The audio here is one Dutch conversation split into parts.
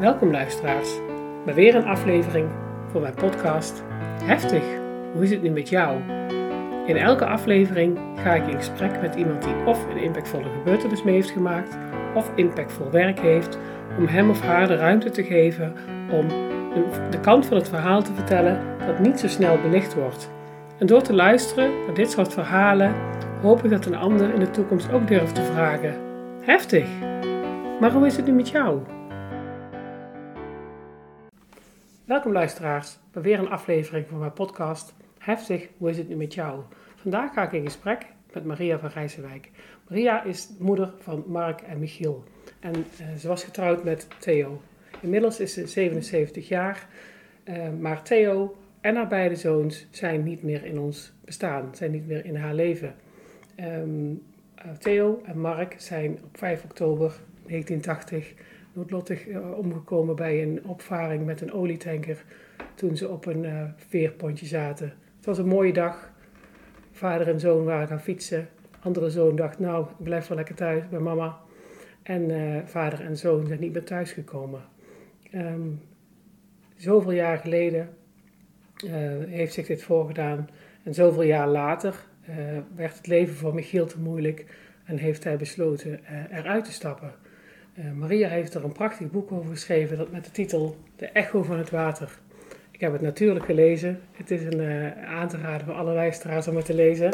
Welkom luisteraars bij weer een aflevering van mijn podcast Heftig, hoe is het nu met jou? In elke aflevering ga ik in gesprek met iemand die of een impactvolle gebeurtenis mee heeft gemaakt of impactvol werk heeft, om hem of haar de ruimte te geven om de kant van het verhaal te vertellen dat niet zo snel belicht wordt. En door te luisteren naar dit soort verhalen hoop ik dat een ander in de toekomst ook durft te vragen: Heftig, maar hoe is het nu met jou? Welkom luisteraars bij weer een aflevering van mijn podcast Heftig, hoe is het nu met jou? Vandaag ga ik in gesprek met Maria van Rijssenwijk. Maria is moeder van Mark en Michiel en uh, ze was getrouwd met Theo. Inmiddels is ze 77 jaar, uh, maar Theo en haar beide zoons zijn niet meer in ons bestaan, zijn niet meer in haar leven. Um, Theo en Mark zijn op 5 oktober 1980 noodlottig uh, omgekomen bij een opvaring met een olietanker toen ze op een uh, veerpontje zaten. Het was een mooie dag. Vader en zoon waren gaan fietsen. Andere zoon dacht, nou, ik blijf wel lekker thuis bij mama. En uh, vader en zoon zijn niet meer thuisgekomen. Um, zoveel jaar geleden heeft zich dit voorgedaan. En zoveel jaar later werd het leven voor Michiel te moeilijk en heeft hij besloten eruit te stappen. Uh, Maria heeft er een prachtig boek over geschreven dat met de titel De Echo van het Water. Ik heb het natuurlijk gelezen. Het is een uh, aan te raden voor alle luisteraars om het te lezen.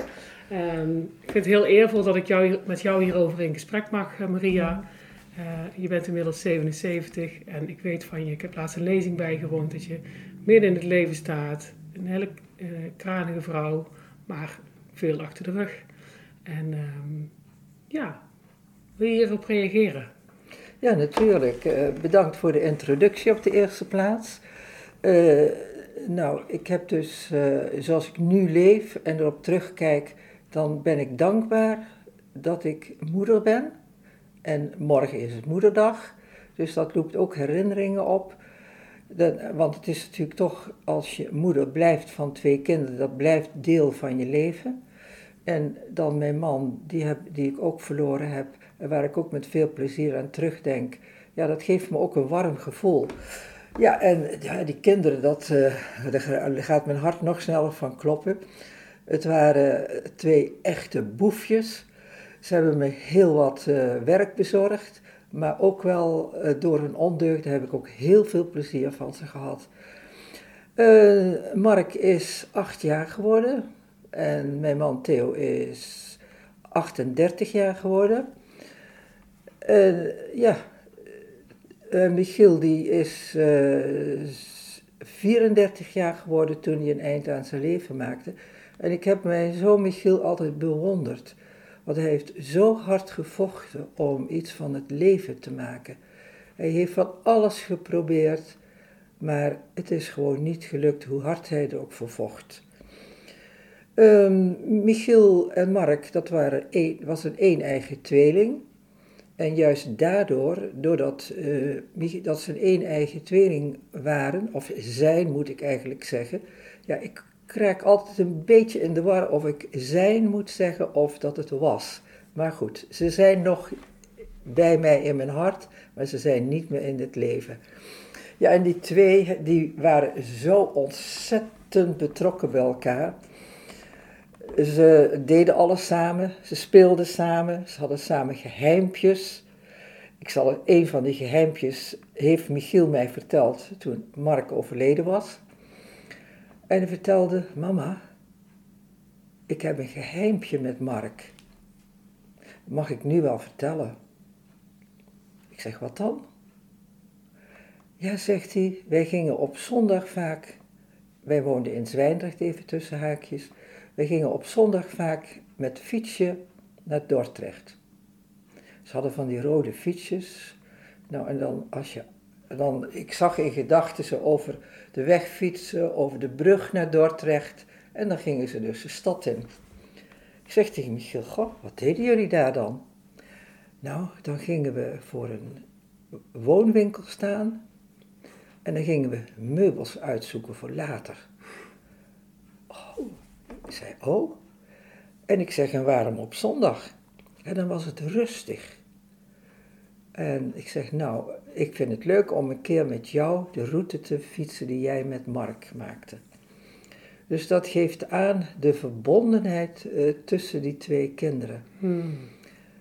Um, ik vind het heel eervol dat ik jou, met jou hierover in gesprek mag, uh, Maria. je bent inmiddels 77 en ik weet van je, ik heb laatst een lezing bijgewoond, dat je midden in het leven staat. Een hele kranige vrouw, maar veel achter de rug. En um, ja, wil je hierop reageren? Ja, natuurlijk. Uh, bedankt voor de introductie op de eerste plaats. Uh, nou, ik heb dus, uh, zoals ik nu leef en erop terugkijk, dan ben ik dankbaar dat ik moeder ben. En morgen is het moederdag, dus dat roept ook herinneringen op. Want het is natuurlijk toch, als je moeder blijft van twee kinderen, dat blijft deel van je leven. En dan mijn man, die, heb, die ik ook verloren heb, waar ik ook met veel plezier aan terugdenk. Ja, dat geeft me ook een warm gevoel. Ja, en die kinderen, dat, uh, daar gaat mijn hart nog sneller van kloppen. Het waren twee echte boefjes. Ze hebben me heel wat uh, werk bezorgd, maar ook wel uh, door hun ondeugd heb ik ook heel veel plezier van ze gehad. Mark is acht jaar geworden en mijn man Theo is 38 jaar geworden. Uh, ja, uh, Michiel die is uh, eh, 34 jaar geworden toen hij een eind aan zijn leven maakte. En ik heb mijn zoon Michiel altijd bewonderd. Want hij heeft zo hard gevochten om iets van het leven te maken. Hij heeft van alles geprobeerd, maar het is gewoon niet gelukt hoe hard hij er ook voor vocht. Um, Michiel en Mark, dat waren een, was een een-eigen tweeling. En juist daardoor, doordat uh, dat ze een een-eigen tweeling waren, of zijn moet ik eigenlijk zeggen. Ja, ik krijg altijd een beetje in de war of ik zijn moet zeggen of dat het was. Maar goed, ze zijn nog bij mij in mijn hart, maar ze zijn niet meer in het leven. Ja, en die twee, die waren zo ontzettend betrokken bij elkaar. Ze deden alles samen, ze speelden samen, ze hadden samen geheimpjes. Ik zal een van die geheimpjes heeft Michiel mij verteld toen Mark overleden was. En hij vertelde, mama, ik heb een geheimpje met Mark. Mag ik nu wel vertellen? Ik zeg, wat dan? Ja, zegt hij, wij gingen op zondag vaak, wij woonden in Zwijndrecht even tussen haakjes, we gingen op zondag vaak met fietsje naar Dordrecht. Ze hadden van die rode fietsjes. Nou, en dan als je. Dan, ik zag in gedachten ze over de weg fietsen, over de brug naar Dordrecht. En dan gingen ze dus de stad in. Ik zeg tegen Michiel, goh, wat deden jullie daar dan? Nou, dan gingen we voor een woonwinkel staan. En dan gingen we meubels uitzoeken voor later. Ik zei, oh. En ik zeg, en waarom op zondag? En dan was het rustig. En ik zeg, nou, ik vind het leuk om een keer met jou de route te fietsen die jij met Mark maakte. Dus dat geeft aan de verbondenheid eh, tussen die twee kinderen. Hmm,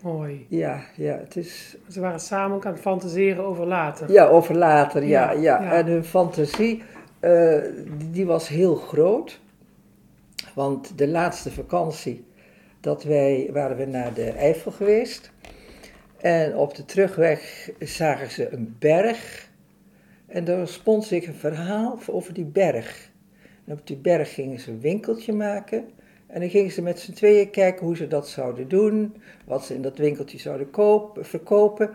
mooi. Ja, ja, het is... Ze waren samen ook aan het fantaseren over later. Ja, over later, ja. Ja, ja, ja. En hun fantasie, eh, die was heel groot. Want de laatste vakantie, dat wij, waren we naar de Eifel geweest. En op de terugweg zagen ze een berg. En daar spond zich een verhaal over die berg. En op die berg gingen ze een winkeltje maken. En dan gingen ze met z'n tweeën kijken hoe ze dat zouden doen. Wat ze in dat winkeltje zouden kopen, verkopen.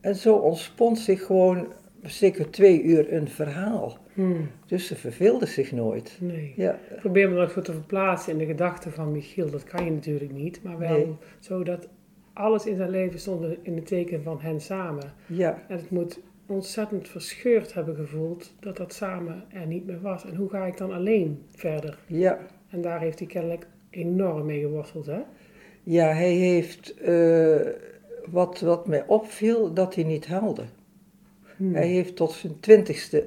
En zo ontspond zich gewoon zeker twee uur een verhaal. Hmm, Dus ze verveelden zich nooit. nee. Ja, Probeer me nog zo te verplaatsen in de gedachten van Michiel. Dat kan je natuurlijk niet, maar wel Nee. zodat alles in zijn leven stond in het teken van hen samen. ja, En het moet ontzettend verscheurd hebben gevoeld dat dat samen er niet meer was. En hoe ga ik dan alleen verder? ja. En daar heeft hij kennelijk enorm mee geworsteld, hè? Ja, hij heeft, eh, wat, wat mij opviel, dat hij niet haalde. Hmm. Hij heeft tot zijn twintigste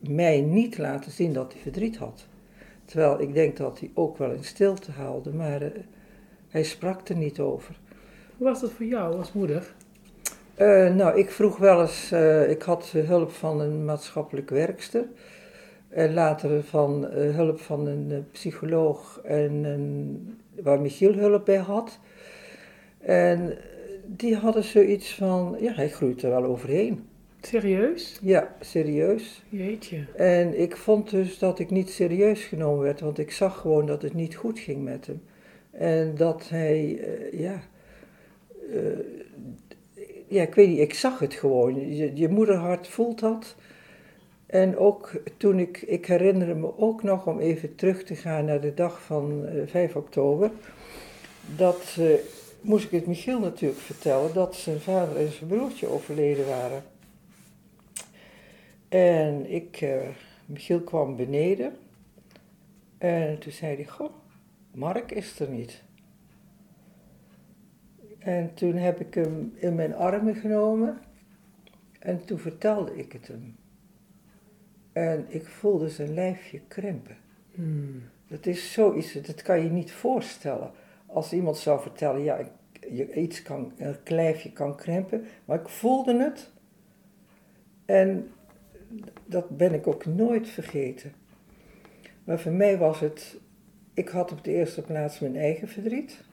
mij niet laten zien dat hij verdriet had. Terwijl ik denk dat hij ook wel in stilte haalde, maar eh, hij sprak er niet over. Hoe was dat voor jou als moeder? Eh, nou, ik vroeg wel eens, eh, ik had hulp van een maatschappelijk werkster. En later van hulp van een psycholoog en een, waar Michiel hulp bij had. En die hadden zoiets van, ja, hij groeit er wel overheen. Serieus? Ja, serieus. Jeetje. En ik vond dus dat ik niet serieus genomen werd, want ik zag gewoon dat het niet goed ging met hem. En dat hij, eh, ja, eh, ja, ik weet niet, ik zag het gewoon. Je, je moederhart voelt dat. En ook toen ik, ik herinner me ook nog om even terug te gaan naar de dag van eh, 5 oktober. Dat eh, moest ik het Michiel natuurlijk vertellen, dat zijn vader en zijn broertje overleden waren. En ik, eh, Michiel kwam beneden. En toen zei hij, goh, Mark is er niet. En toen heb ik hem in mijn armen genomen. En toen vertelde ik het hem. En ik voelde zijn lijfje krimpen. Hmm. Dat is zoiets, dat kan je niet voorstellen. Als iemand zou vertellen, ja, ik- je, iets kan, een lijfje kan krimpen. Maar ik voelde het. En dat ben ik ook nooit vergeten. Maar voor mij was het, ik had op de eerste plaats mijn eigen verdriet.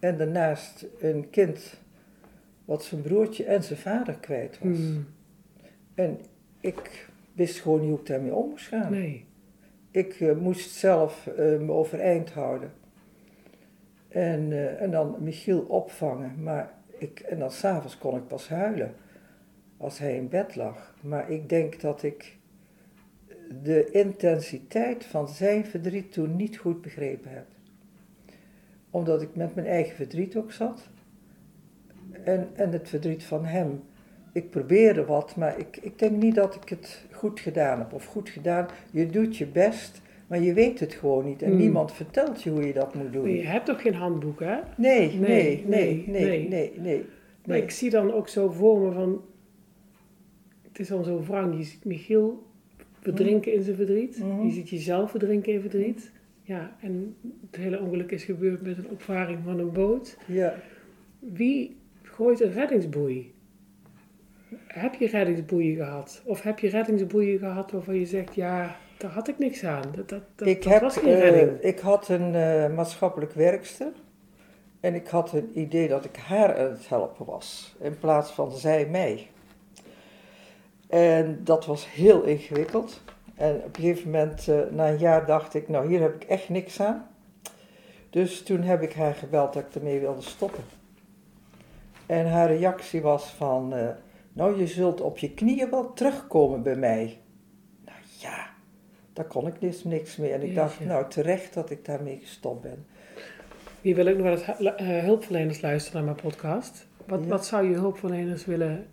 En daarnaast een kind wat zijn broertje en zijn vader kwijt was. Hmm. En ik wist gewoon niet hoe ik daarmee om moest gaan. Nee. Ik eh, moest zelf eh, me overeind houden. En, eh, en dan Michiel opvangen. Maar ik, en dan s'avonds kon ik pas huilen. Als hij in bed lag. Maar ik denk dat ik de intensiteit van zijn verdriet toen niet goed begrepen heb. Omdat ik met mijn eigen verdriet ook zat. En, en het verdriet van hem. Ik probeerde wat, maar ik, ik denk niet dat ik het goed gedaan heb. Of goed gedaan, je doet je best, maar je weet het gewoon niet. En Hmm. niemand vertelt je hoe je dat moet doen. Je hebt toch geen handboek, hè? Nee, Nee, nee, nee, nee, nee, nee. nee, nee. Maar ik zie dan ook zo voor me van... Het is dan zo wrang. Je ziet Michiel verdrinken in zijn verdriet. Mhm. Je ziet jezelf verdrinken in verdriet. Ja, en het hele ongeluk is gebeurd met een opvaring van een boot. Ja. Wie gooit een reddingsboei? Heb je reddingsboeien gehad? Of heb je reddingsboeien gehad waarvan je zegt... Ja, daar had ik niks aan. Dat, dat, dat, ik, dat heb, was geen eh, redding. ik had een eh, maatschappelijk werkster. En ik had een idee dat ik haar aan het helpen was. In plaats van zij mij. En dat was heel ingewikkeld. En op een gegeven moment, eh, na een jaar, dacht ik, nou hier heb ik echt niks aan. Dus toen heb ik haar gebeld dat ik ermee wilde stoppen. En haar reactie was van, eh, nou je zult op je knieën wel terugkomen bij mij. Nou ja, daar kon ik dus niks mee. En ik dacht, nou terecht dat ik daarmee gestopt ben. Wie wil ook nog wel eens eh, hulpverleners luisteren naar mijn podcast? Wat, Ja. wat zou je hulpverleners willen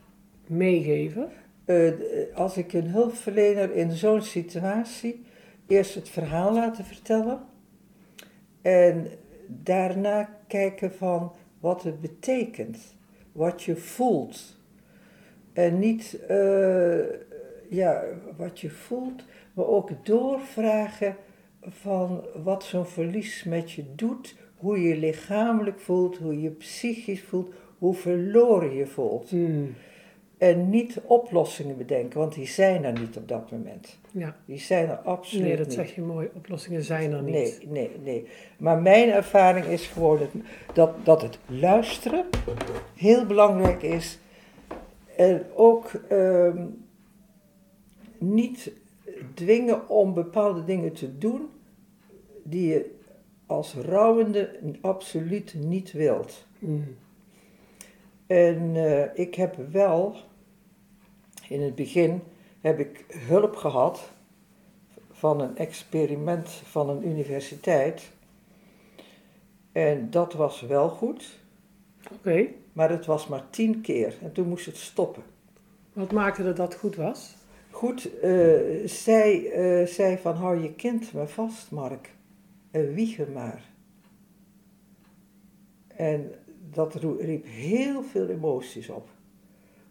meegeven? Eh, d- als ik een hulpverlener in zo'n situatie eerst het verhaal laten vertellen en daarna kijken van wat het betekent, wat je voelt En niet eh, ja, wat je voelt, maar ook doorvragen van wat zo'n verlies met je doet, hoe je je lichamelijk voelt, hoe je psychisch voelt, hoe verloren je voelt. Hmm. En niet oplossingen bedenken, want die zijn er niet op dat moment. Ja. Die zijn er absoluut Nee, dat niet. zeg je mooi. Oplossingen zijn er niet. Nee, nee, nee. Maar mijn ervaring is gewoon het- dat, dat het luisteren heel belangrijk is. En ook ehm, niet dwingen om bepaalde dingen te doen die je als rouwende absoluut niet wilt. Hmm. En eh, ik heb wel, in het begin heb ik hulp gehad van een experiment van een universiteit. En dat was wel goed, Oké. maar het was maar tien keer en toen moest het stoppen. Wat maakte dat dat goed was? Goed, eh, zij eh, zei van hou je kind maar vast, Mark. En wieg er maar. En dat riep heel veel emoties op.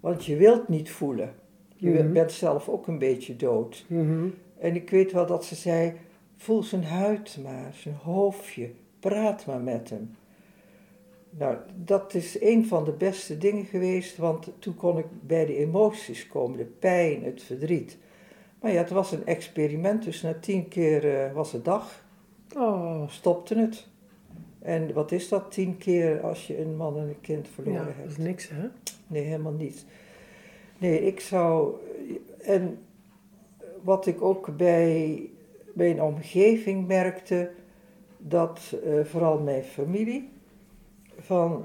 Want je wilt niet voelen. Je Mhm. bent zelf ook een beetje dood. Mhm. En ik weet wel dat ze zei, voel zijn huid maar, zijn hoofdje, praat maar met hem. Nou, dat is een van de beste dingen geweest, want toen kon ik bij de emoties komen, de pijn, het verdriet. Maar ja, het was een experiment, dus na tien keer eh, was het dag, Oh, stopte het. En wat is dat, tien keer als je een man en een kind verloren ja, hebt? dat is niks, hè? Nee, helemaal niet. Nee, ik zou. En wat ik ook bij mijn omgeving merkte, dat eh, vooral mijn familie van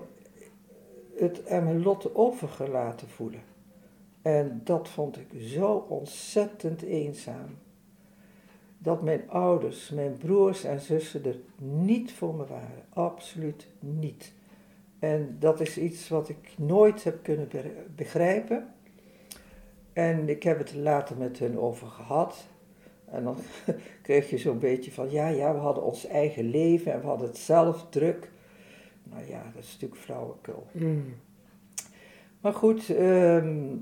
het aan mijn lot overgelaten voelen. En dat vond ik zo ontzettend eenzaam. Dat mijn ouders, mijn broers en zussen er niet voor me waren. Absoluut niet. En dat is iets wat ik nooit heb kunnen be- begrijpen. En ik heb het er later met hun over gehad. En dan kreeg je zo'n beetje van, ja, ja, we hadden ons eigen leven en we hadden het zelf druk. Nou ja, dat is natuurlijk flauwekul. Hmm. Maar goed, ehm,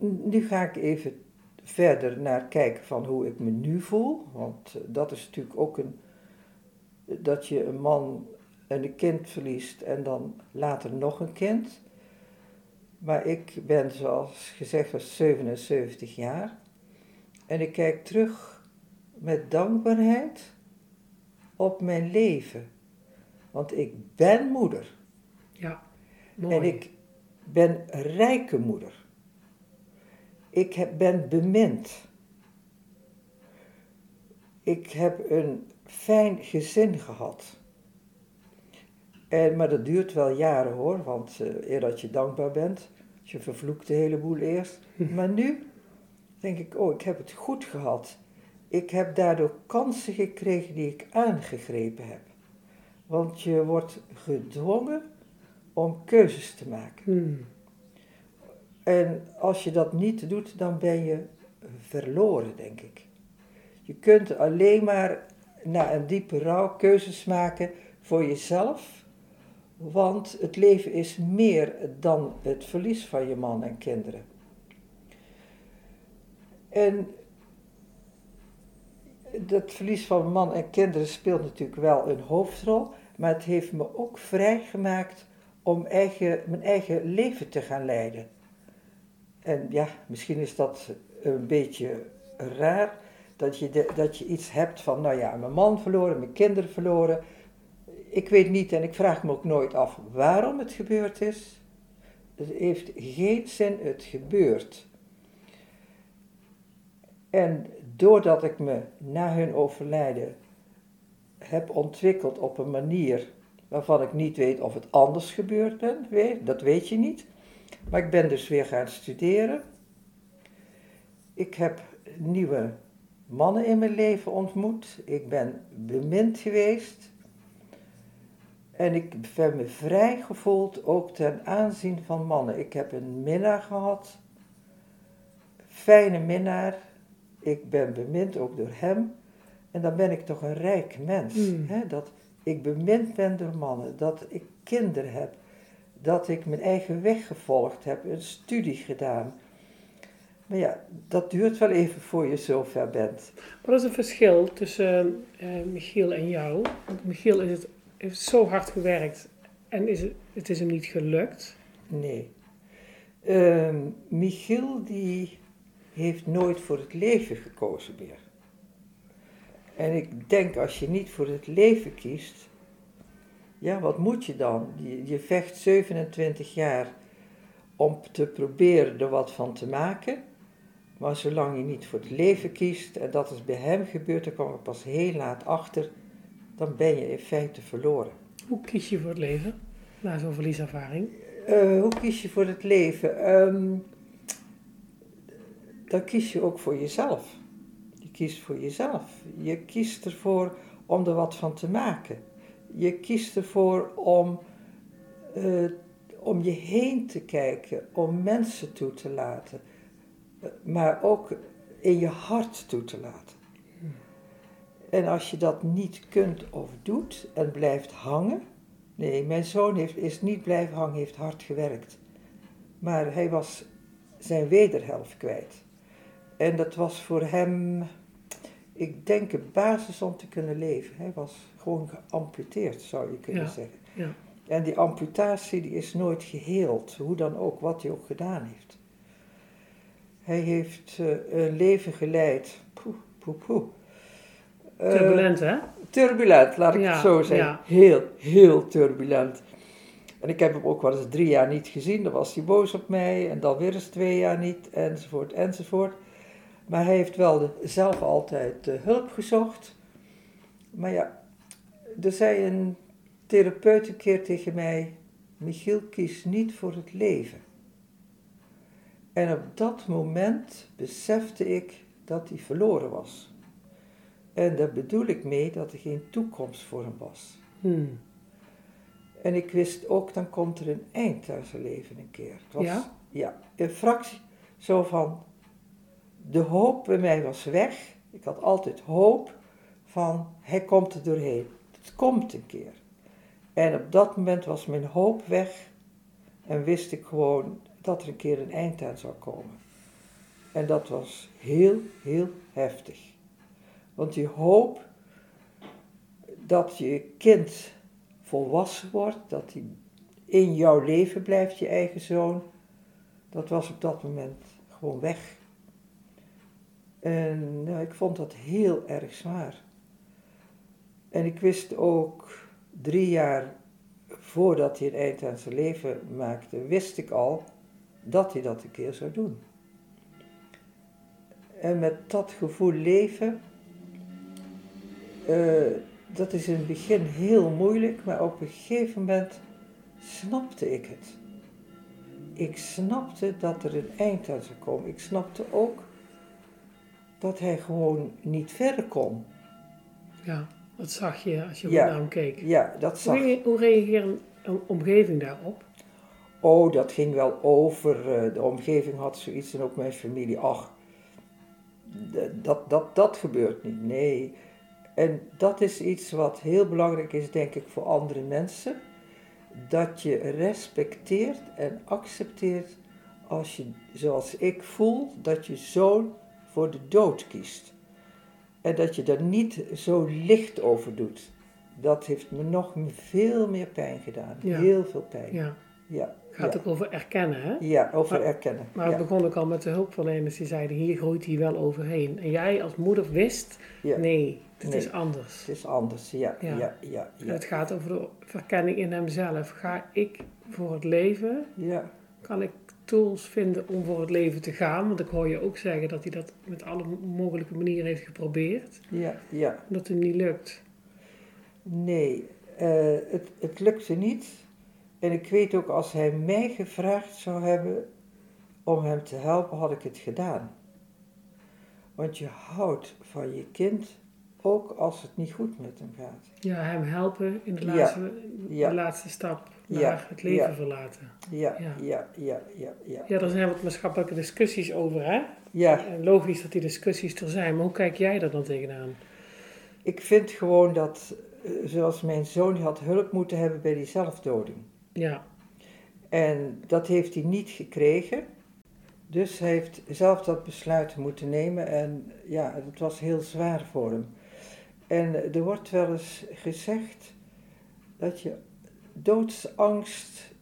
nu ga ik even verder naar kijken van hoe ik me nu voel. Want eh, dat is natuurlijk ook een, dat je een man en een kind verliest en dan later nog een kind. Maar ik ben zoals gezegd was 77 jaar. En ik kijk terug met dankbaarheid op mijn leven. Want ik ben moeder. Ja, mooi. En ik ben rijke moeder. Ik heb, ben bemind. Ik heb een fijn gezin gehad. En, maar dat duurt wel jaren hoor, want eh eer dat je dankbaar bent, je vervloekt de hele boel eerst. Maar nu denk ik, oh, ik heb het goed gehad. Ik heb daardoor kansen gekregen die ik aangegrepen heb. Want je wordt gedwongen om keuzes te maken. Hmm. En als je dat niet doet, dan ben je verloren, denk ik. Je kunt alleen maar na een diepe rouw keuzes maken voor jezelf, want het leven is meer dan het verlies van je man en kinderen. En dat verlies van man en kinderen speelt natuurlijk wel een hoofdrol, maar het heeft me ook vrijgemaakt om eigen, mijn eigen leven te gaan leiden. En ja, misschien is dat een beetje raar, dat je, dat je iets hebt van, nou ja, mijn man verloren, mijn kinderen verloren. Ik weet niet en ik vraag me ook nooit af waarom het gebeurd is. Het heeft geen zin, het gebeurt. En doordat ik me na hun overlijden heb ontwikkeld op een manier waarvan ik niet weet of het anders gebeurd ben, dat weet je niet. Maar ik ben dus weer gaan studeren. Ik heb nieuwe mannen in mijn leven ontmoet. Ik ben bemind geweest. En ik heb me vrij gevoeld ook ten aanzien van mannen. Ik heb een minnaar gehad. Fijne minnaar. Ik ben bemind ook door hem. En dan ben ik toch een rijk mens. Mm. Hè? Dat ik bemind ben door mannen. Dat ik kinderen heb. dat ik mijn eigen weg gevolgd heb, een studie gedaan. Maar ja, dat duurt wel even voor je zover bent. Wat is het verschil tussen eh, Michiel en jou? Want Michiel is het, heeft zo hard gewerkt en is het, is hem niet gelukt. Nee. Ehm, Michiel die heeft nooit voor het leven gekozen meer. En ik denk als je niet voor het leven kiest, ja, wat moet je dan? Je, je vecht 27 jaar om te proberen er wat van te maken. Maar zolang je niet voor het leven kiest, en dat is bij hem gebeurd, daar kwam ik pas heel laat achter, dan ben je in feite verloren. Hoe kies je voor het leven na zo'n verlieservaring? Uh, hoe kies je voor het leven? Um, dan kies je ook voor jezelf. Je kiest voor jezelf. Je kiest ervoor om er wat van te maken. Je kiest ervoor om, uh, om je heen te kijken, om mensen toe te laten, maar ook in je hart toe te laten. En als je dat niet kunt of doet en blijft hangen. Nee, mijn zoon heeft, is niet blijven hangen, heeft hard gewerkt. Maar hij was zijn wederhelft kwijt. En dat was voor hem, ik denk, een basis om te kunnen leven. Hij was gewoon geamputeerd, zou je kunnen zeggen. Ja. En die amputatie die is nooit geheeld, hoe dan ook, wat hij ook gedaan heeft. Hij heeft uh, een leven geleid, poeh, poeh, poeh. Uh, turbulent, hè? Turbulent, laat ik het zo zeggen. Ja. Heel, heel turbulent. En ik heb hem ook wel eens drie jaar niet gezien, dan was hij boos op mij. En dan weer eens twee jaar niet, enzovoort, enzovoort. Maar hij heeft wel zelf altijd uh, hulp gezocht. Maar ja, er zei een therapeut een keer tegen mij: Michiel, kies niet voor het leven. En op dat moment besefte ik dat hij verloren was. En daar bedoel ik mee dat er geen toekomst voor hem was. Hmm. En ik wist ook, dan komt er een eind aan zijn leven een keer. Het was, ja? Ja, een fractie zo van, de hoop bij mij was weg. Ik had altijd hoop van, hij komt er doorheen. Het komt een keer. En op dat moment was mijn hoop weg en wist ik gewoon dat er een keer een eind aan zou komen. En dat was heel, heel heftig. Want je hoop dat je kind volwassen wordt, dat hij in jouw leven blijft, je eigen zoon, dat was op dat moment gewoon weg. En nou, ik vond dat heel erg zwaar. En ik wist ook drie jaar voordat hij een eind aan zijn leven maakte, wist ik al dat hij dat een keer zou doen. En met dat gevoel leven, dat is in het begin heel moeilijk, maar op een gegeven moment snapte ik het. Ik snapte dat er een eind aan zou komen. Ik snapte ook dat hij gewoon niet verder kon. Ja, dat zag je als je ja, naar hem keek. Ja, dat zag Hoe, hoe reageerde een omgeving daarop? Oh, dat ging wel over. Eh, de omgeving had zoiets en ook mijn familie. Ach, dat, dat, dat gebeurt niet. Nee. En dat is iets wat heel belangrijk is, denk ik, voor andere mensen. Dat je respecteert en accepteert als je, zoals ik voel, dat je zoon voor de dood kiest. En dat je daar niet zo licht over doet. Dat heeft me nog veel meer pijn gedaan. Heel veel pijn. Ja. Ja, gaat ook over erkennen, hè? Ja, over erkennen. Maar het begon ook al met de hulpverleners die zeiden, hier groeit hij wel overheen. En jij als moeder wist, nee, het is anders. Het is anders, ja. ja. ja, ja, Het gaat over de verkenning in hemzelf. Ga ik voor het leven? Ja. Kan ik tools vinden om voor het leven te gaan? Want ik hoor je ook zeggen dat hij dat met alle mogelijke manieren heeft geprobeerd. Ja, ja. Dat het niet lukt. Nee, uh, het, het lukte niet. En ik weet ook, als hij mij gevraagd zou hebben om hem te helpen, had ik het gedaan. Want je houdt van je kind, ook als het niet goed met hem gaat. Ja, hem helpen in de laatste, De laatste stap naar het leven verlaten. Ja, ja, ja, ja, ja. Ja, er zijn wat maatschappelijke discussies over, hè? Ja. En logisch dat die discussies er zijn, maar hoe kijk jij daar dan tegenaan? Ik vind gewoon dat, eh, zoals mijn zoon, die had hulp moeten hebben bij die zelfdoding. Ja. En dat heeft hij niet gekregen. Dus hij heeft zelf dat besluit moeten nemen en ja, het was heel zwaar voor hem. En er wordt wel eens gezegd dat je doodsangst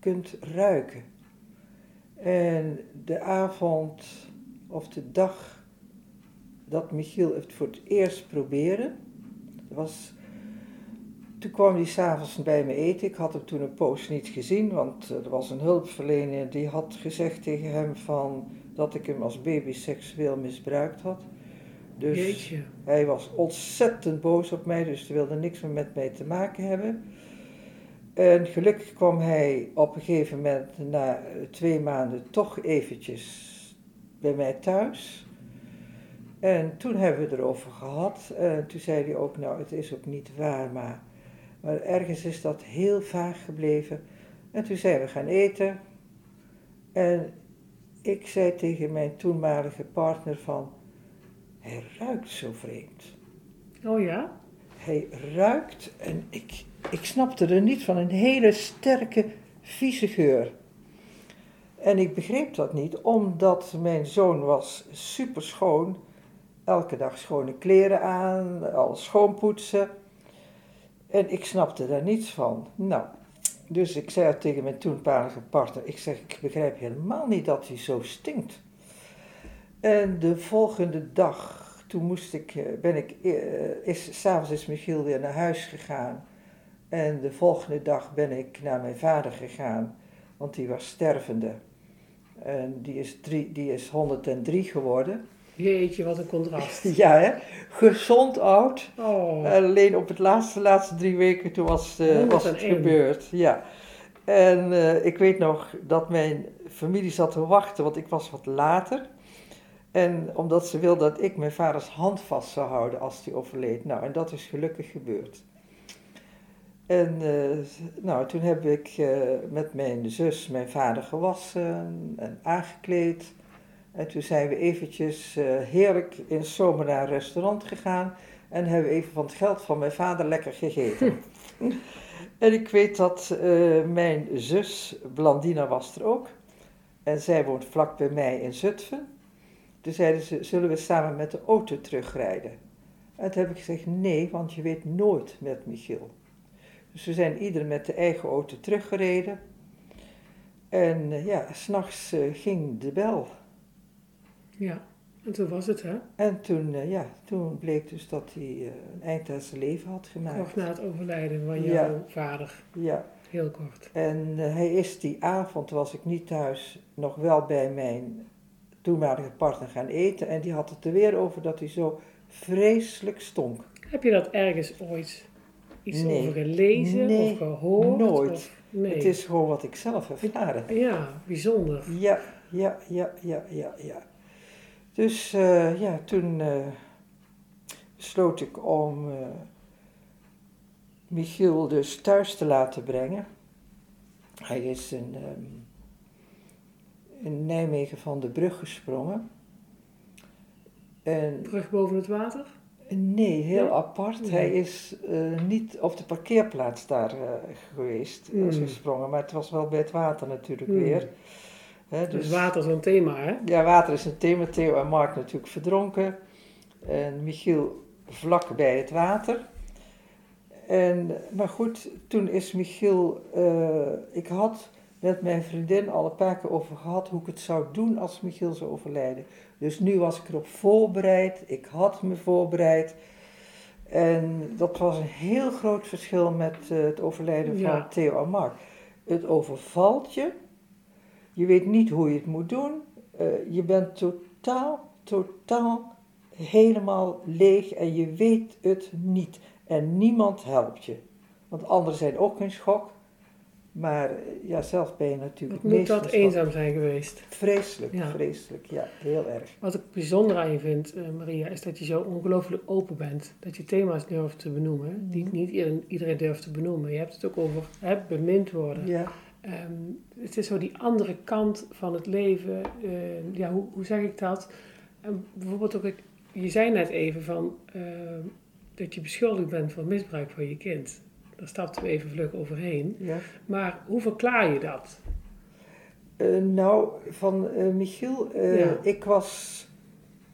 kunt ruiken. En de avond of de dag dat Michiel het voor het eerst probeerde, was, toen kwam hij s'avonds bij me eten. Ik had hem toen een poos niet gezien, want er was een hulpverlener die had gezegd tegen hem van, dat ik hem als baby seksueel misbruikt had. Dus Jeetje. hij was ontzettend boos op mij, dus hij wilde niks meer met mij te maken hebben. En gelukkig kwam hij op een gegeven moment, na twee maanden, toch eventjes bij mij thuis. En toen hebben we het erover gehad. En toen zei hij ook, nou, het is ook niet waar, maar, maar ergens is dat heel vaag gebleven. En toen zijn we gaan eten. En ik zei tegen mijn toenmalige partner van, hij ruikt zo vreemd. Oh ja? Hij ruikt en ik, ik snapte er niet van, een hele sterke, vieze geur. En ik begreep dat niet, omdat mijn zoon was super schoon. Elke dag schone kleren aan, alles schoonpoetsen. En ik snapte daar niets van. Nou, dus ik zei tegen mijn toenmalige partner, ik zeg, ik begrijp helemaal niet dat hij zo stinkt. En de volgende dag, toen moest ik, eh, ben ik, eh, is, s'avonds is Michiel weer naar huis gegaan. En de volgende dag ben ik naar mijn vader gegaan, want die was stervende. En die is, drie, die is 103 geworden. Jeetje, wat een contrast. Ja, hè? gezond oud. Oh, Alleen op het laatste, laatste drie weken toen was, eh, was het 101. gebeurd. Ja. En ik weet nog dat mijn familie zat te wachten, want ik was wat later. En omdat ze wilde dat ik mijn vaders hand vast zou houden als hij overleed. Nou, en dat is gelukkig gebeurd. En eh, nou, toen heb ik eh, met mijn zus mijn vader gewassen en aangekleed. En toen zijn we eventjes eh, heerlijk in zomer naar een restaurant gegaan. En hebben we even van het geld van mijn vader lekker gegeten. en ik weet dat mijn zus, Blandina, was er ook. En zij woont vlak bij mij in Zutphen. Toen zeiden ze, zullen we samen met de auto terugrijden? En toen heb ik gezegd, nee, want je weet nooit met Michiel. Dus we zijn ieder met de eigen auto teruggereden. En eh, ja, s'nachts uh, ging de bel. ja. En toen was het, hè? En toen, eh, ja, toen bleek dus dat hij een eind aan zijn leven had gemaakt. Kort na het overlijden van jouw Ja. vader. Ja, Heel kort. en hij is die avond, was ik niet thuis, nog wel bij mijn toenmalige partner gaan eten. En die had het er weer over dat hij zo vreselijk stonk. Heb je dat ergens ooit iets Nee. over gelezen Nee, of gehoord? nooit. Of, nee. Het is gewoon wat ik zelf ervaren. Ja, bijzonder. Ja, ja, ja, ja, ja, ja. Dus eh, ja, toen besloot ik om eh, Michiel dus thuis te laten brengen. Hij is in, ehm, in Nijmegen van de brug gesprongen. En Brug boven het water? nee, heel Ja? apart. Hij is eh, niet op de parkeerplaats daar eh, geweest, Hmm. is gesprongen. Maar het was wel bij het water natuurlijk Hmm. weer. Hè, Dus water is een thema, hè? ja, water is een thema. Theo en Mark natuurlijk verdronken. En Michiel vlak bij het water. En, maar goed, toen is Michiel... eh, ik had met mijn vriendin al een paar keer over gehad hoe ik het zou doen als Michiel zou overlijden. Dus nu was ik erop voorbereid. Ik had me voorbereid. En dat was een heel groot verschil met eh, het overlijden van Ja. Theo en Mark. Het overvalt je. Je weet niet hoe je het moet doen. Eh, je bent totaal, totaal helemaal leeg en je weet het niet. En niemand helpt je. Want anderen zijn ook in schok. Maar eh, ja, zelf ben je natuurlijk Wat moet dat eenzaam zijn geweest? Vreselijk, Ja. vreselijk. Ja, heel erg. Wat ik bijzonder aan je vind, eh, Maria, is dat je zo ongelooflijk open bent. Dat je thema's durft te benoemen, die Mhm. niet iedereen, durft te benoemen. Je hebt het ook over hè, bemind worden. Ja, Ehm, het is zo die andere kant van het leven. eh, ja, hoe, hoe zeg ik dat? En bijvoorbeeld ook, je zei net even van, ehm, dat je beschuldigd bent van misbruik van je kind. Daar stapten we even vlug overheen. Ja. Maar hoe verklaar je dat? Eh, nou, van eh, Michiel, eh, Ja. ik was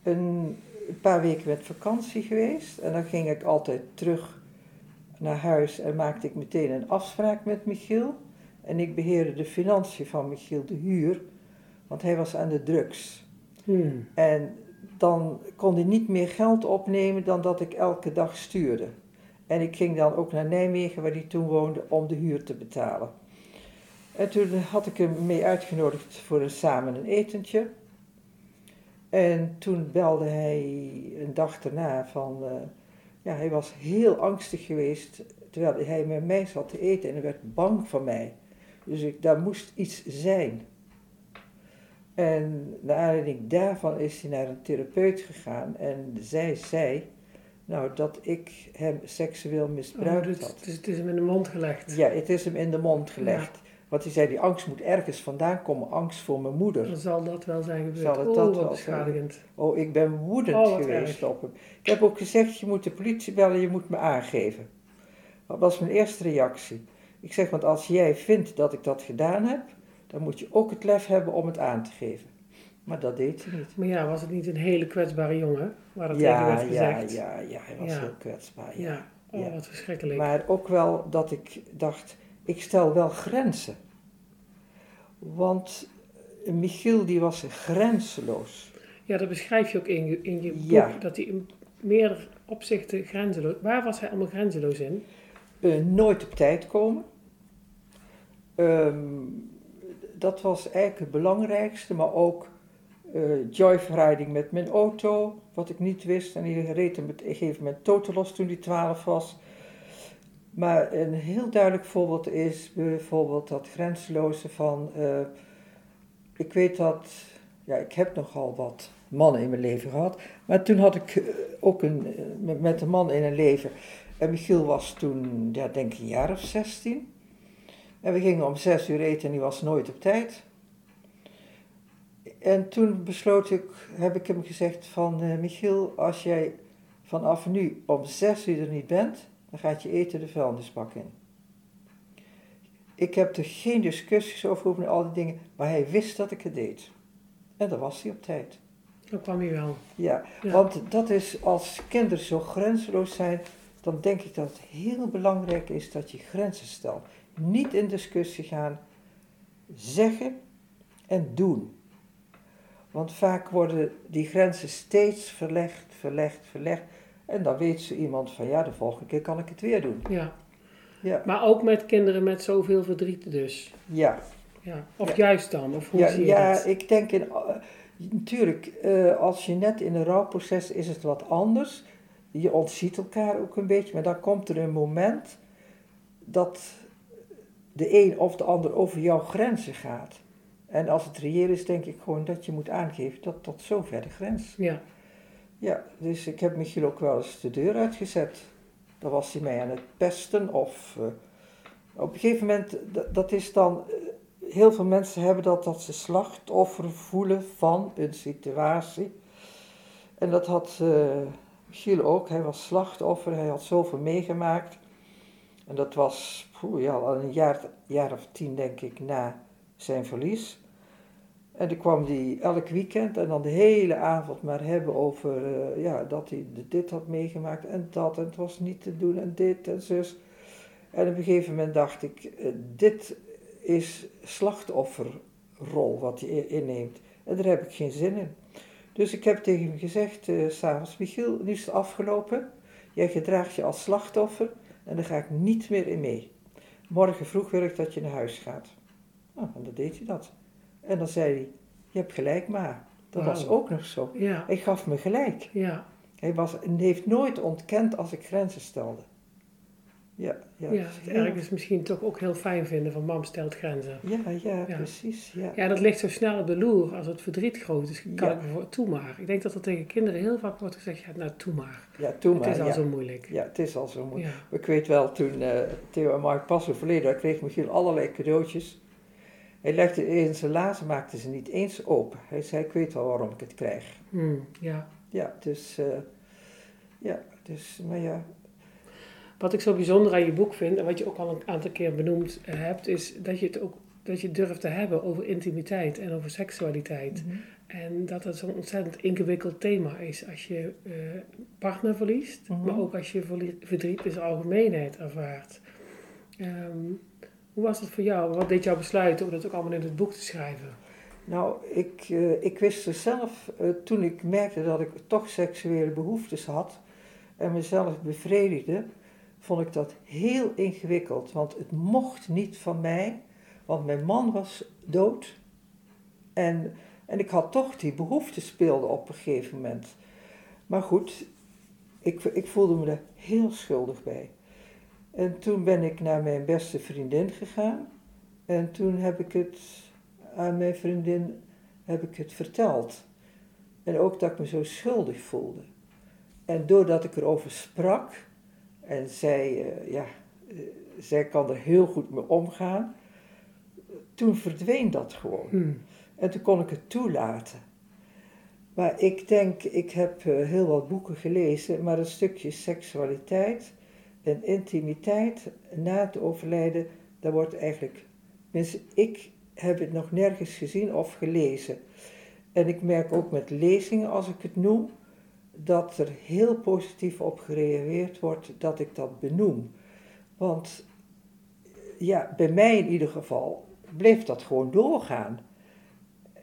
een paar weken met vakantie geweest en dan ging ik altijd terug naar huis en maakte ik meteen een afspraak met Michiel. En ik beheerde de financiën van Michiel, de huur, want hij was aan de drugs. Hmm. En dan kon hij niet meer geld opnemen dan dat ik elke dag stuurde. En ik ging dan ook naar Nijmegen, waar hij toen woonde, om de huur te betalen. En toen had ik hem mee uitgenodigd voor een samen een etentje. En toen belde hij een dag daarna van... eh, ja, hij was heel angstig geweest terwijl hij met mij zat te eten en hij werd bang van mij. Dus ik, daar moest iets zijn. En naar aanleiding daarvan is hij naar een therapeut gegaan en zij zei, nou, dat ik hem seksueel Oh, misbruikt dus, had. dus het is hem in de mond gelegd. Ja, het is hem in de mond gelegd. Want hij zei, die angst moet ergens vandaan komen, angst voor mijn moeder. Dan zal dat wel zijn gebeurd. Zal het oh, dat wel beschadigend. Oh, ik ben woedend Oh, geweest erg. op hem. Ik heb ook gezegd, je moet de politie bellen, je moet me aangeven. Dat was mijn eerste reactie. Ik zeg, want als jij vindt dat ik dat gedaan heb, dan moet je ook het lef hebben om het aan te geven. Maar dat deed hij niet. Maar ja, was het niet een hele kwetsbare jongen? Waar dat Ja, tegen werd ja, gezegd? ja, ja, hij was Ja. heel kwetsbaar. Ja. Ja. Oh, Ja. wat verschrikkelijk. Maar ook wel dat ik dacht, ik stel wel grenzen. Want Michiel die was grenzeloos. Ja, dat beschrijf je ook in je, in je boek. Ja. Dat hij in meerdere opzichten grenzeloos... Waar was hij allemaal grenzeloos in? Eh, nooit op tijd komen. Ehm, dat was eigenlijk het belangrijkste, maar ook eh joyriding met mijn auto, wat ik niet wist. En die reed hem op een gegeven moment totelos toen hij 12 was. Maar een heel duidelijk voorbeeld is bijvoorbeeld dat grenzeloze van... eh, ik weet dat... Ja, ik heb nogal wat mannen in mijn leven gehad. Maar toen had ik eh, ook een, met- met een man in een leven... En Michiel was toen, ja, denk ik een jaar of 16. En we gingen om zes uur eten en die was nooit op tijd. En toen besloot ik, heb ik hem gezegd van, eh, Michiel, als jij vanaf nu om zes uur er niet bent, dan gaat je eten de vuilnisbak in. Ik heb er geen discussies over en al die dingen, maar hij wist dat ik het deed. En dan was hij op tijd. Dan kwam hij wel. Ja, Ja. want dat is als kinderen zo grenzeloos zijn, dan denk ik dat het heel belangrijk is dat je grenzen stelt. Niet in discussie gaan, zeggen en doen. Want vaak worden die grenzen steeds verlegd, verlegd, verlegd. En dan weet zo iemand van ja, de volgende keer kan ik het weer doen. Ja. Ja, Maar ook met kinderen met zoveel verdriet dus. ja. Ja. Of Ja. juist dan? Of hoe ja, zie je ja dat? ik denk in, eh, natuurlijk, eh, als je net in een rouwproces is het wat anders. Je ontziet elkaar ook een beetje, maar dan komt er een moment dat de een of de ander over jouw grenzen gaat. En als het reëel is, denk ik gewoon dat je moet aangeven dat tot zover de grens. Ja. Ja, dus ik heb Michiel ook wel eens de deur uitgezet. Dan was hij mij aan het pesten of... eh, op een gegeven moment, dat, dat is dan... eh, heel veel mensen hebben dat, dat ze slachtoffer voelen van een situatie. En dat had eh, Michiel ook. Hij was slachtoffer, hij had zoveel meegemaakt. En dat was poeh, ja, al een jaar, jaar of tien, denk ik, na zijn verlies. En dan kwam hij elk weekend en dan de hele avond maar hebben over eh, ja, dat hij dit had meegemaakt en dat. En het was niet te doen en dit en zus. En op een gegeven moment dacht ik, eh, dit is slachtofferrol wat je inneemt. En daar heb ik geen zin in. Dus ik heb tegen hem gezegd, eh, s s'avonds, Michiel, nu is het afgelopen. Jij gedraagt je als slachtoffer en daar ga ik niet meer in mee. Morgen vroeg wil ik dat je naar huis gaat. Nou, en dan deed hij dat. En dan zei hij, je hebt gelijk ma. Dat was ook nog zo. Ja. Hij gaf me gelijk. Ja. Hij was, en heeft nooit ontkend als ik grenzen stelde. Ja, ja, Ja, het ergens misschien toch ook heel fijn vinden van mam stelt grenzen. ja, ja, Ja. precies. Ja. Ja, dat ligt zo snel op de loer als het verdriet groot is. Kan ik ervoor, toe maar. Ik denk dat er tegen kinderen heel vaak wordt gezegd, ja, nou, toe maar. Ja, het maar. is al zo moeilijk. ja, het is al zo moeilijk. Ik weet wel, toen eh, Theo en Mark pas overleden, kreeg Michiel allerlei cadeautjes. Hij legde in zijn lazen, maakte ze niet eens open. Hij zei, ik weet wel waarom ik het krijg. Hmm, ja. Ja, dus, eh, ja, dus, maar ja. Wat ik zo bijzonder aan je boek vind, en wat je ook al een aantal keer benoemd eh, hebt, is dat je het ook dat je durft te hebben over intimiteit en over seksualiteit. Mhm. En dat het zo'n ontzettend ingewikkeld thema is als je eh, partner verliest, Mhm. maar ook als je verdriet in zijn algemeenheid ervaart. Ehm, hoe was dat voor jou? Wat deed jou besluiten om dat ook allemaal in het boek te schrijven? Nou, ik, eh, ik wist er zelf, eh, toen ik merkte dat ik toch seksuele behoeftes had en mezelf bevredigde, vond ik dat heel ingewikkeld. Want het mocht niet van mij, want mijn man was dood. En, en ik had toch die behoefte speelde op een gegeven moment. Maar goed, ik, ik voelde me er heel schuldig bij. En toen ben ik naar mijn beste vriendin gegaan. En toen heb ik het aan mijn vriendin heb ik het verteld. En ook dat ik me zo schuldig voelde. En doordat ik erover sprak, en zij, eh, ja, eh, zij kan er heel goed mee omgaan, toen verdween dat gewoon. Hmm. En toen kon ik het toelaten. Maar ik denk, ik heb eh, heel wat boeken gelezen, maar een stukje seksualiteit en intimiteit na het overlijden, dat wordt eigenlijk, tenminste, ik heb het nog nergens gezien of gelezen. En ik merk ook met lezingen, als ik het noem, dat er heel positief op gereageerd wordt dat ik dat benoem. Want ja, bij mij in ieder geval bleef dat gewoon doorgaan.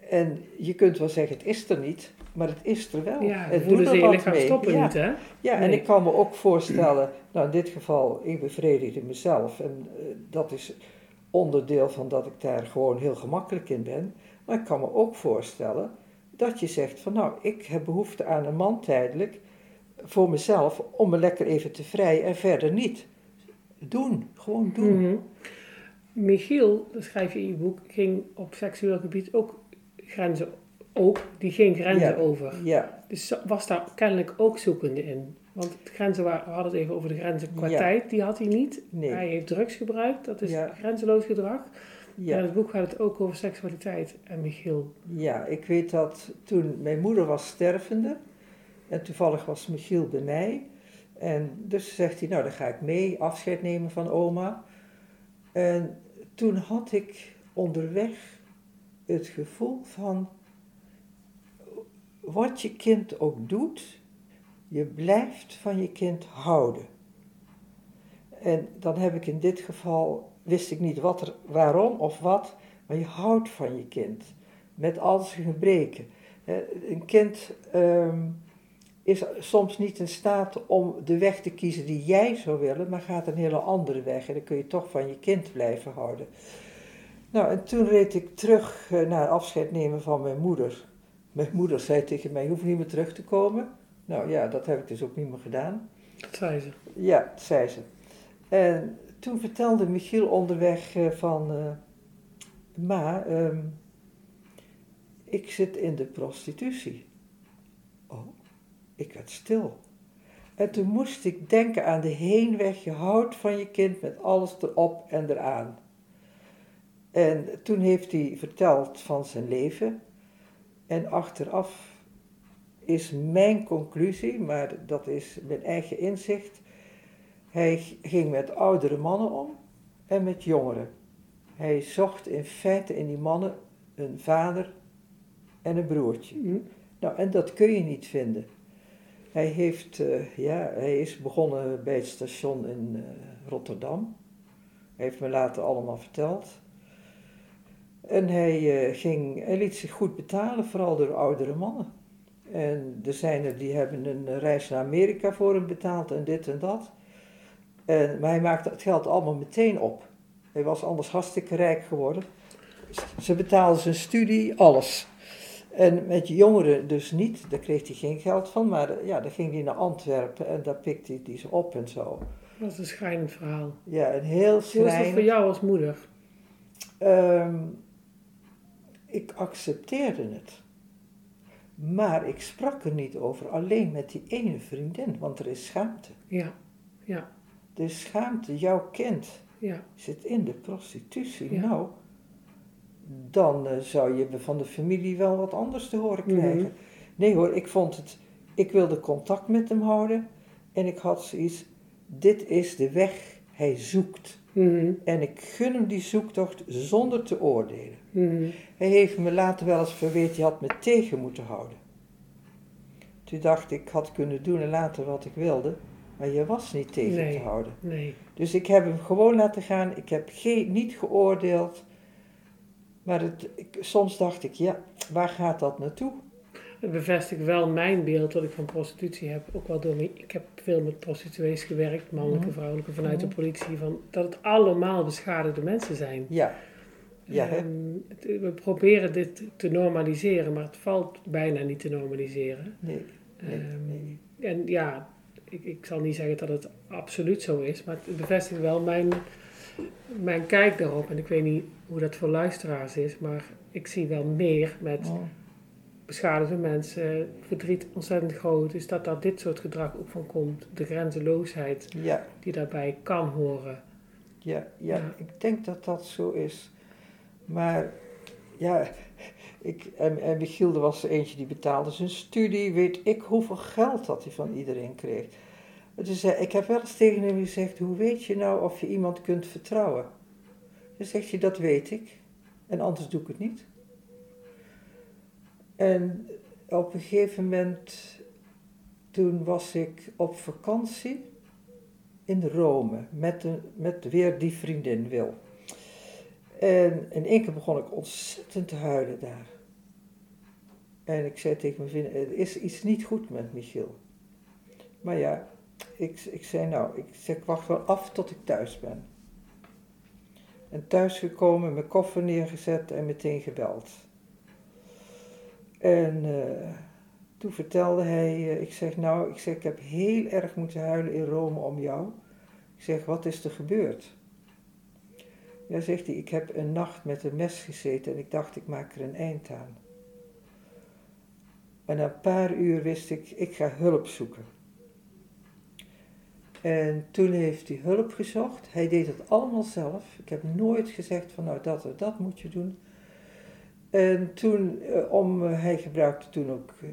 En je kunt wel zeggen, het is er niet, maar het is er wel. Ja, het doet er wat mee. stoppen ja. niet, hè? Ja, en ik kan me ook voorstellen, nou in dit geval, ik bevredigde mezelf. En eh, dat is onderdeel van dat ik daar gewoon heel gemakkelijk in ben. Maar ik kan me ook voorstellen dat je zegt van nou, ik heb behoefte aan een man tijdelijk voor mezelf om me lekker even te vrijen en verder niet. Doen, gewoon doen. Mhm. Michiel, dat schrijf je in je boek, ging op seksueel gebied ook grenzen, ook, die ging grenzen Ja. over. Ja, Dus was daar kennelijk ook zoekende in. Want de grenzen we hadden het even over de grenzen qua Ja. tijd, die had hij niet. nee. Hij heeft drugs gebruikt, dat is Ja. grenzeloos gedrag. En in Ja, het boek gaat het ook over seksualiteit en Michiel. ja, ik weet dat toen mijn moeder was stervende en toevallig was Michiel bij mij. En dus zegt hij, nou dan ga ik mee afscheid nemen van oma. En toen had ik onderweg het gevoel van, wat je kind ook doet, je blijft van je kind houden. En dan heb ik in dit geval, wist ik niet wat er, waarom of wat, maar je houdt van je kind. Met al zijn gebreken. Een kind ehm, is soms niet in staat om de weg te kiezen die jij zou willen, maar gaat een hele andere weg. En dan kun je toch van je kind blijven houden. Nou, en toen reed ik terug eh, naar afscheid nemen van mijn moeder. Mijn moeder zei tegen mij, je hoeft niet meer terug te komen. Nou ja, dat heb ik dus ook niet meer gedaan. Dat zei ze. Ja, zei ze. En toen vertelde Michiel onderweg eh, van, eh, ma, ehm, ik zit in de prostitutie. Oh, ik werd stil. En toen moest ik denken aan de heenweg, je houdt van je kind met alles erop en eraan. En toen heeft hij verteld van zijn leven. En achteraf is mijn conclusie, maar dat is mijn eigen inzicht. Hij ging met oudere mannen om en met jongeren. Hij zocht in feite in die mannen een vader en een broertje. Mhm. Nou, en dat kun je niet vinden. Hij, heeft, eh, ja, hij is begonnen bij het station in eh, Rotterdam. Hij heeft me later allemaal verteld. En hij, eh, ging, hij liet zich goed betalen, vooral door oudere mannen. En er zijn er die hebben een reis naar Amerika voor hem betaald en dit en dat. En, maar hij maakte het geld allemaal meteen op. Hij was anders hartstikke rijk geworden. Ze betaalden zijn studie, alles. En met jongeren dus niet, daar kreeg hij geen geld van, maar eh, ja, dan ging hij naar Antwerpen en daar pikte hij die ze op en zo. Dat is een schrijnend verhaal. Ja, een heel Hoe was dat voor schrijnend. jou als moeder? Ehm, ik accepteerde het. Maar ik sprak er niet over, alleen met die ene vriendin, want er is schaamte. Ja, ja, is schaamte, jouw kind ja. zit in de prostitutie. Ja. Nou, dan eh, zou je van de familie wel wat anders te horen krijgen. Mhm. Nee hoor, ik vond het, ik wilde contact met hem houden en ik had zoiets, dit is de weg hij zoekt. Mhm. En ik gun hem die zoektocht zonder te oordelen. Mhm. Hij heeft me later wel eens verweten, je had me tegen moeten houden. Toen dacht ik, ik had kunnen doen en laten wat ik wilde, maar je was niet tegen Nee. te houden. Nee. Dus ik heb hem gewoon laten gaan, ik heb geen, niet geoordeeld. Maar het, ik, soms dacht ik, ja, waar gaat dat naartoe? Het bevestigt wel mijn beeld dat ik van prostitutie heb. Ook wel door me, ik heb veel met prostituees gewerkt, mannelijke, Mhm. vrouwelijke, vanuit de Mhm. politie. Van, dat het allemaal beschadigde mensen zijn. Ja, ja? Ehm, het- we proberen dit te normaliseren, maar het valt bijna niet te normaliseren. Nee, nee, Ehm, nee. En ja, ik, ik zal niet zeggen dat het absoluut zo is, maar het bevestigt wel mijn, mijn kijk daarop. En ik weet niet hoe dat voor luisteraars is, maar ik zie wel meer met Oh, beschadigde mensen, verdriet ontzettend groot is, dat daar dit soort gedrag ook van komt. De grenzeloosheid ja, die daarbij kan horen. ja, ja, Ja. ik denk dat dat zo is. Maar ja, ik, en, en Michiel er was er eentje die betaalde zijn studie, weet ik hoeveel geld dat hij van iedereen kreeg. Dus ik heb wel eens tegen hem gezegd, hoe weet je nou of je iemand kunt vertrouwen? Dan zegt hij, dat weet ik. En anders doe ik het niet. En op een gegeven moment, toen was ik op vakantie in Rome met, met weer die vriendin Wil. En in één keer begon ik ontzettend te huilen daar. En ik zei tegen mijn vriendin, er is iets niet goed met Michiel. Maar ja, ik, ik zei nou, ik, zeg, ik wacht wel af tot ik thuis ben. En thuis gekomen, mijn koffer neergezet en meteen gebeld. En eh, toen vertelde hij, eh, ik zeg nou, ik zeg ik heb heel erg moeten huilen in Rome om jou. Ik zeg, wat is er gebeurd? Ja, zegt hij, ik heb een nacht met een mes gezeten en ik dacht, ik maak er een eind aan. En na een paar uur wist ik, ik ga hulp zoeken. En toen heeft hij hulp gezocht. Hij deed het allemaal zelf. Ik heb nooit gezegd van nou dat of dat moet je doen. En toen, eh, om, eh, hij gebruikte toen ook, eh,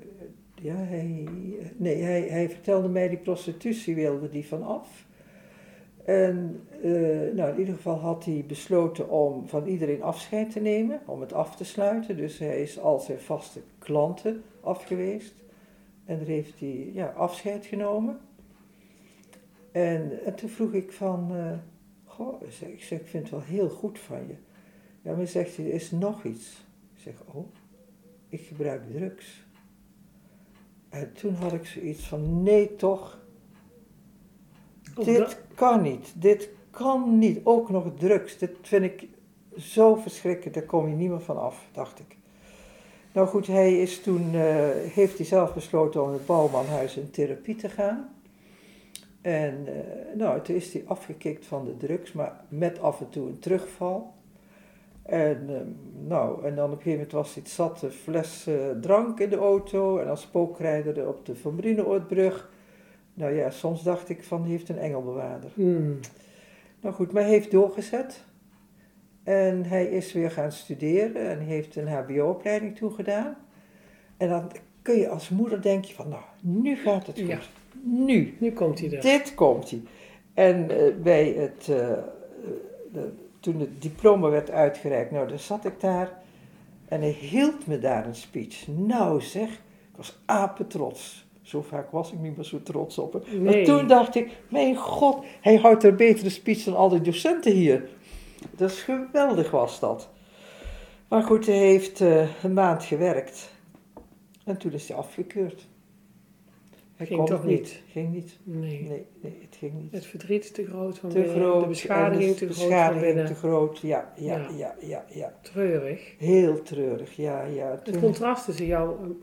ja, hij, nee, hij, hij vertelde mij die prostitutie wilde die vanaf. En eh, nou, in ieder geval had hij besloten om van iedereen afscheid te nemen, om het af te sluiten. Dus hij is al zijn vaste klanten afgeweest. En daar heeft hij ja, afscheid genomen. En, en toen vroeg ik van, goh, ik zeg, ik vind het wel heel goed van je. Ja, maar zegt hij, er is nog iets. Ik zeg, oh, ik gebruik drugs. En toen had ik zoiets van, nee toch, dit dat- kan niet. Dit kan niet. Ook nog drugs. Dit vind ik zo verschrikkelijk. Daar kom je niet meer van af, dacht ik. Nou goed, hij is toen, eh, heeft hij zelf besloten om het Bouwmanhuis in therapie te gaan. En eh, nou, toen is hij afgekikt van de drugs, maar met af en toe een terugval. En, eh, nou, en dan op een gegeven moment was het zat, een fles eh, drank in de auto. En als spookrijder op de Van Brienenoordbrug. Nou ja, soms dacht ik van, die heeft een engelbewaarder. Hmm. Nou goed, maar hij heeft doorgezet. En hij is weer gaan studeren en heeft een hbo-opleiding toegedaan. En dan kun je als moeder denk je van, nou, nu gaat het goed. Ja. Nu. Nu komt hij er. Dit komt hij. En eh, bij het, eh, de- toen het diploma werd uitgereikt, nou, dan zat ik daar en hij hield me daar een speech. Nou zeg, ik was apetrots. Zo vaak was ik niet meer zo trots op hem. Maar Nee. toen dacht ik, mijn god, hij houdt er betere speech dan al die docenten hier. Dat is geweldig was dat. Maar goed, hij heeft eh, een maand gewerkt. En toen is hij afgekeurd. Hij Ging toch niet? Ging niet. Nee. Nee, nee, het ging niet. Het verdriet is te groot van te binnen. groot. De beschadiging te groot van beschadiging binnen. te groot. Ja, ja, Ja. ja, ja, ja. Treurig. Heel treurig, ja, ja. Het Toen- contrast tussen jouw,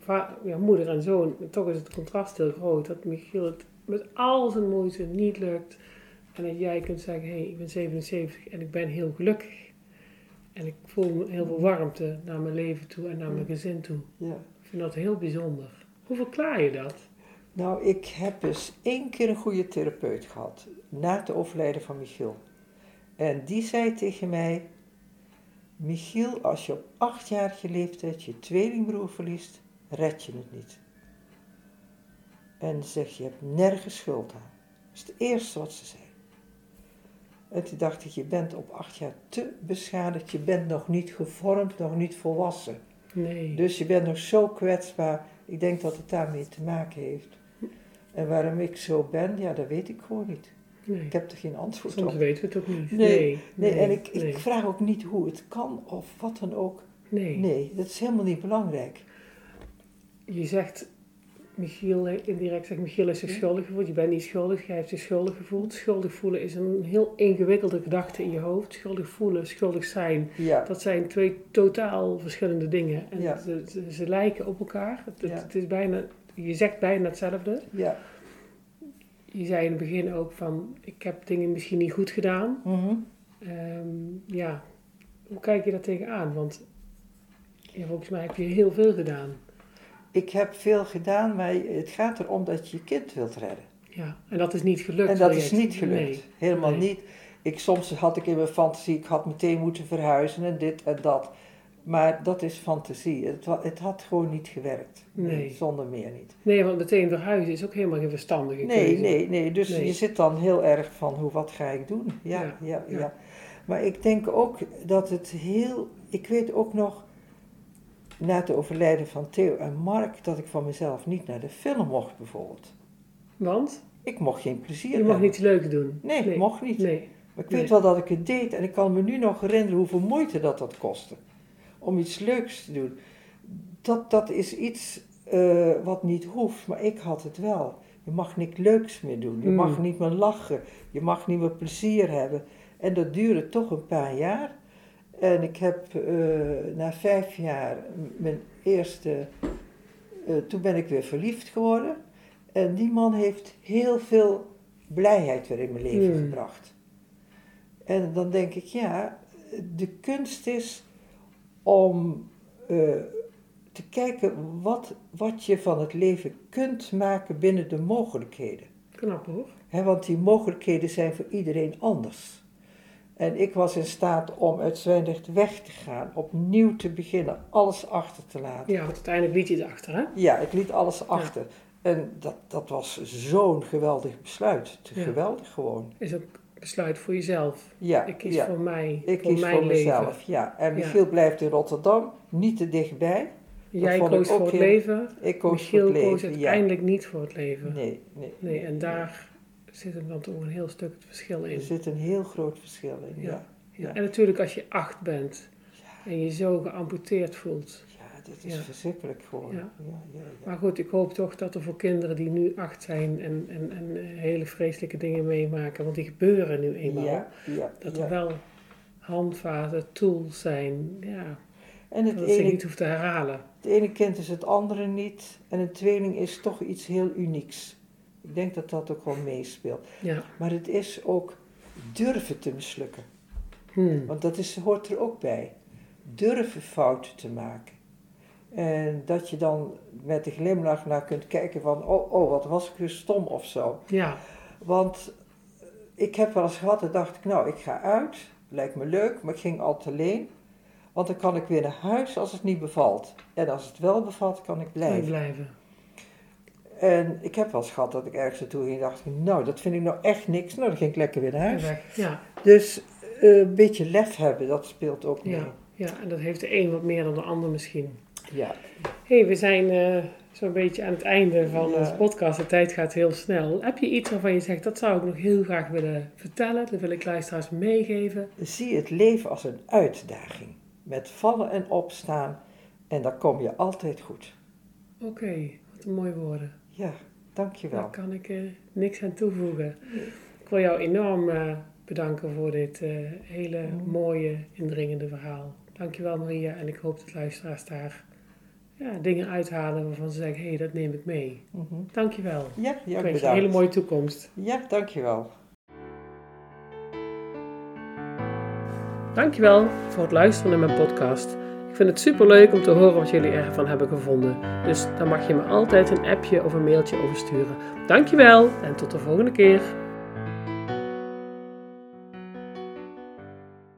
jouw moeder en zoon, toch is het contrast heel groot. Dat Michiel het met al zijn moeite niet lukt. En dat jij kunt zeggen, hé, hey, ik ben 77 en ik ben heel gelukkig. En ik voel heel veel warmte naar mijn leven toe en naar mijn gezin toe. ja. Ik vind dat heel bijzonder. Hoe verklaar je dat? Nou, ik heb dus één keer een goede therapeut gehad, na het overlijden van Michiel. En die zei tegen mij, Michiel, als je op achtjarige leeftijd je tweelingbroer verliest, red je het niet. En zegt, je hebt nergens schuld aan. is het eerste wat ze zei. En toen dacht ik, je bent op acht jaar te beschadigd. Je bent nog niet gevormd, nog niet volwassen. Nee. Dus je bent nog zo kwetsbaar. Ik denk dat het daarmee te maken heeft. En waarom ik zo ben, ja, dat weet ik gewoon niet. nee. Ik heb er geen antwoord Soms op. weten we het ook niet. Nee, Nee, Nee, en ik, nee, ik vraag ook niet hoe het kan of wat dan ook. nee. Nee, dat is helemaal niet belangrijk. Je zegt, Michiel, indirect zegt Michiel is zich schuldig gevoeld. Je bent niet schuldig, jij hebt zich schuldig gevoeld. Schuldig voelen is een heel ingewikkelde gedachte in je hoofd. Schuldig voelen, schuldig zijn, Ja, dat zijn twee totaal verschillende dingen. En Ja. ze, ze, ze lijken op elkaar. Het, het- Ja. het is bijna, je zegt bijna hetzelfde. ja. Je zei in het begin ook van, ik heb dingen misschien niet goed gedaan. Mhm. Ehm, ja, hoe kijk je daar tegenaan? Want ja, volgens mij heb je heel veel gedaan. Ik heb veel gedaan, maar het gaat erom dat je je kind wilt redden. Ja, en dat is niet gelukt. En dat is niet gelukt. Nee. Helemaal Nee. niet. Ik, soms had ik in mijn fantasie, ik had meteen moeten verhuizen en dit en dat. Maar dat is fantasie. Het, het had gewoon niet gewerkt. Nee. Zonder meer niet. Nee, want meteen verhuizen is ook helemaal geen verstandige Nee, keuze. nee, nee. Dus Nee. je zit dan heel erg van, hoe, wat ga ik doen? Ja, Ja, ja, ja, ja. Maar ik denk ook dat het heel... Ik weet ook nog, na het overlijden van Theo en Mark, dat ik van mezelf niet naar de film mocht bijvoorbeeld. Want Ik mocht geen plezier je mag hebben. niets leuks doen. Nee, mocht niet. Nee. Maar ik weet wel dat ik het deed en ik kan me nu nog herinneren hoeveel moeite dat dat kostte. Om iets leuks te doen. Dat, dat is iets eh, wat niet hoeft, maar ik had het wel. Je mag niks leuks meer doen. Je Hmm. mag niet meer lachen. Je mag niet meer plezier hebben. En dat duurde toch een paar jaar. En ik heb eh, na vijf jaar mijn eerste. eh, toen ben ik weer verliefd geworden. En die man heeft heel veel blijheid weer in mijn leven Hmm. gebracht. En dan denk ik, ja, de kunst is om eh, te kijken wat, wat je van het leven kunt maken binnen de mogelijkheden. Knap hoor. Want die mogelijkheden zijn voor iedereen anders. En ik was in staat om uit Zwijndrecht weg te gaan, opnieuw te beginnen, alles achter te laten. Ja, want uiteindelijk liet je het achter, hè? Ja, ik liet alles achter. En dat, dat was zo'n geweldig besluit. Te Ja. geweldig gewoon. Is ook besluit voor jezelf. Ja, Ik kies ja. voor mij, ik voor kies mijn voor leven. mezelf. Ja. En Ja. Michiel blijft in Rotterdam, niet te dichtbij. Jij koos voor het heel- leven. Ik koos Michiel voor het koos leven. Ja. uiteindelijk niet voor het leven. Nee, nee. Nee, en daar zit hem dan toch een heel stuk het verschil in. Er zit een heel groot verschil in. Ja. Ja, Ja. ja. En natuurlijk als je acht bent en je zo geamputeerd voelt. Dat is Ja. verschrikkelijk gewoon. Ja. Ja. Ja, ja, Maar goed, ik hoop toch dat er voor kinderen die nu acht zijn en, en, en hele vreselijke dingen meemaken, want die gebeuren nu eenmaal, dat er wel handvaten, tools zijn, ja, En het dat ze ene, niet hoeft te herhalen. het ene kind is het andere niet. En een tweeling is toch iets heel unieks. Ik denk dat dat ook wel meespeelt. Ja. Maar het is ook durven te mislukken. Hmm. Want dat is, hoort er ook bij. Durven fouten te maken. En dat je dan met een glimlach naar kunt kijken van, oh, oh, wat was ik weer stom of zo. Ja, Want ik heb wel eens gehad, dan dacht ik, nou, ik ga uit, lijkt me leuk, maar ik ging altijd alleen. Want dan kan ik weer naar huis als het niet bevalt. En als het wel bevalt, kan ik blijven. blijven. blijven. En ik heb wel eens gehad dat ik ergens naartoe ging en dacht, ik, nou, dat vind ik nou echt niks. Nou, dan ging ik lekker weer naar En huis. Ja, Dus eh, een beetje lef hebben, dat speelt ook mee. ja, ja, en dat heeft de een wat meer dan de ander misschien. Ja, hey, we zijn eh, zo'n beetje aan het einde van Ja. onze podcast. De tijd gaat heel snel. Heb je iets waarvan je zegt, dat zou ik nog heel graag willen vertellen? Dat wil ik luisteraars meegeven. zie het leven als een uitdaging. Met vallen en opstaan. En dan kom je altijd goed. Oké, wat een mooie woorden. Ja, dankjewel. Daar kan ik eh, niks aan toevoegen. Ik wil jou enorm eh, bedanken voor dit hele mooie, indringende verhaal. Dankjewel Maria en ik hoop dat luisteraars daar ja, dingen uithalen waarvan ze zeggen, hé, hey, dat neem ik mee. Mhm. Dankjewel. Ja, je een bedankt. hele mooie toekomst. Ja, dankjewel. Dankjewel voor het luisteren naar mijn podcast. Ik vind het super leuk om te horen wat jullie ervan hebben gevonden. Dus daar mag je me altijd een appje of een mailtje over sturen. Dankjewel en tot de volgende keer.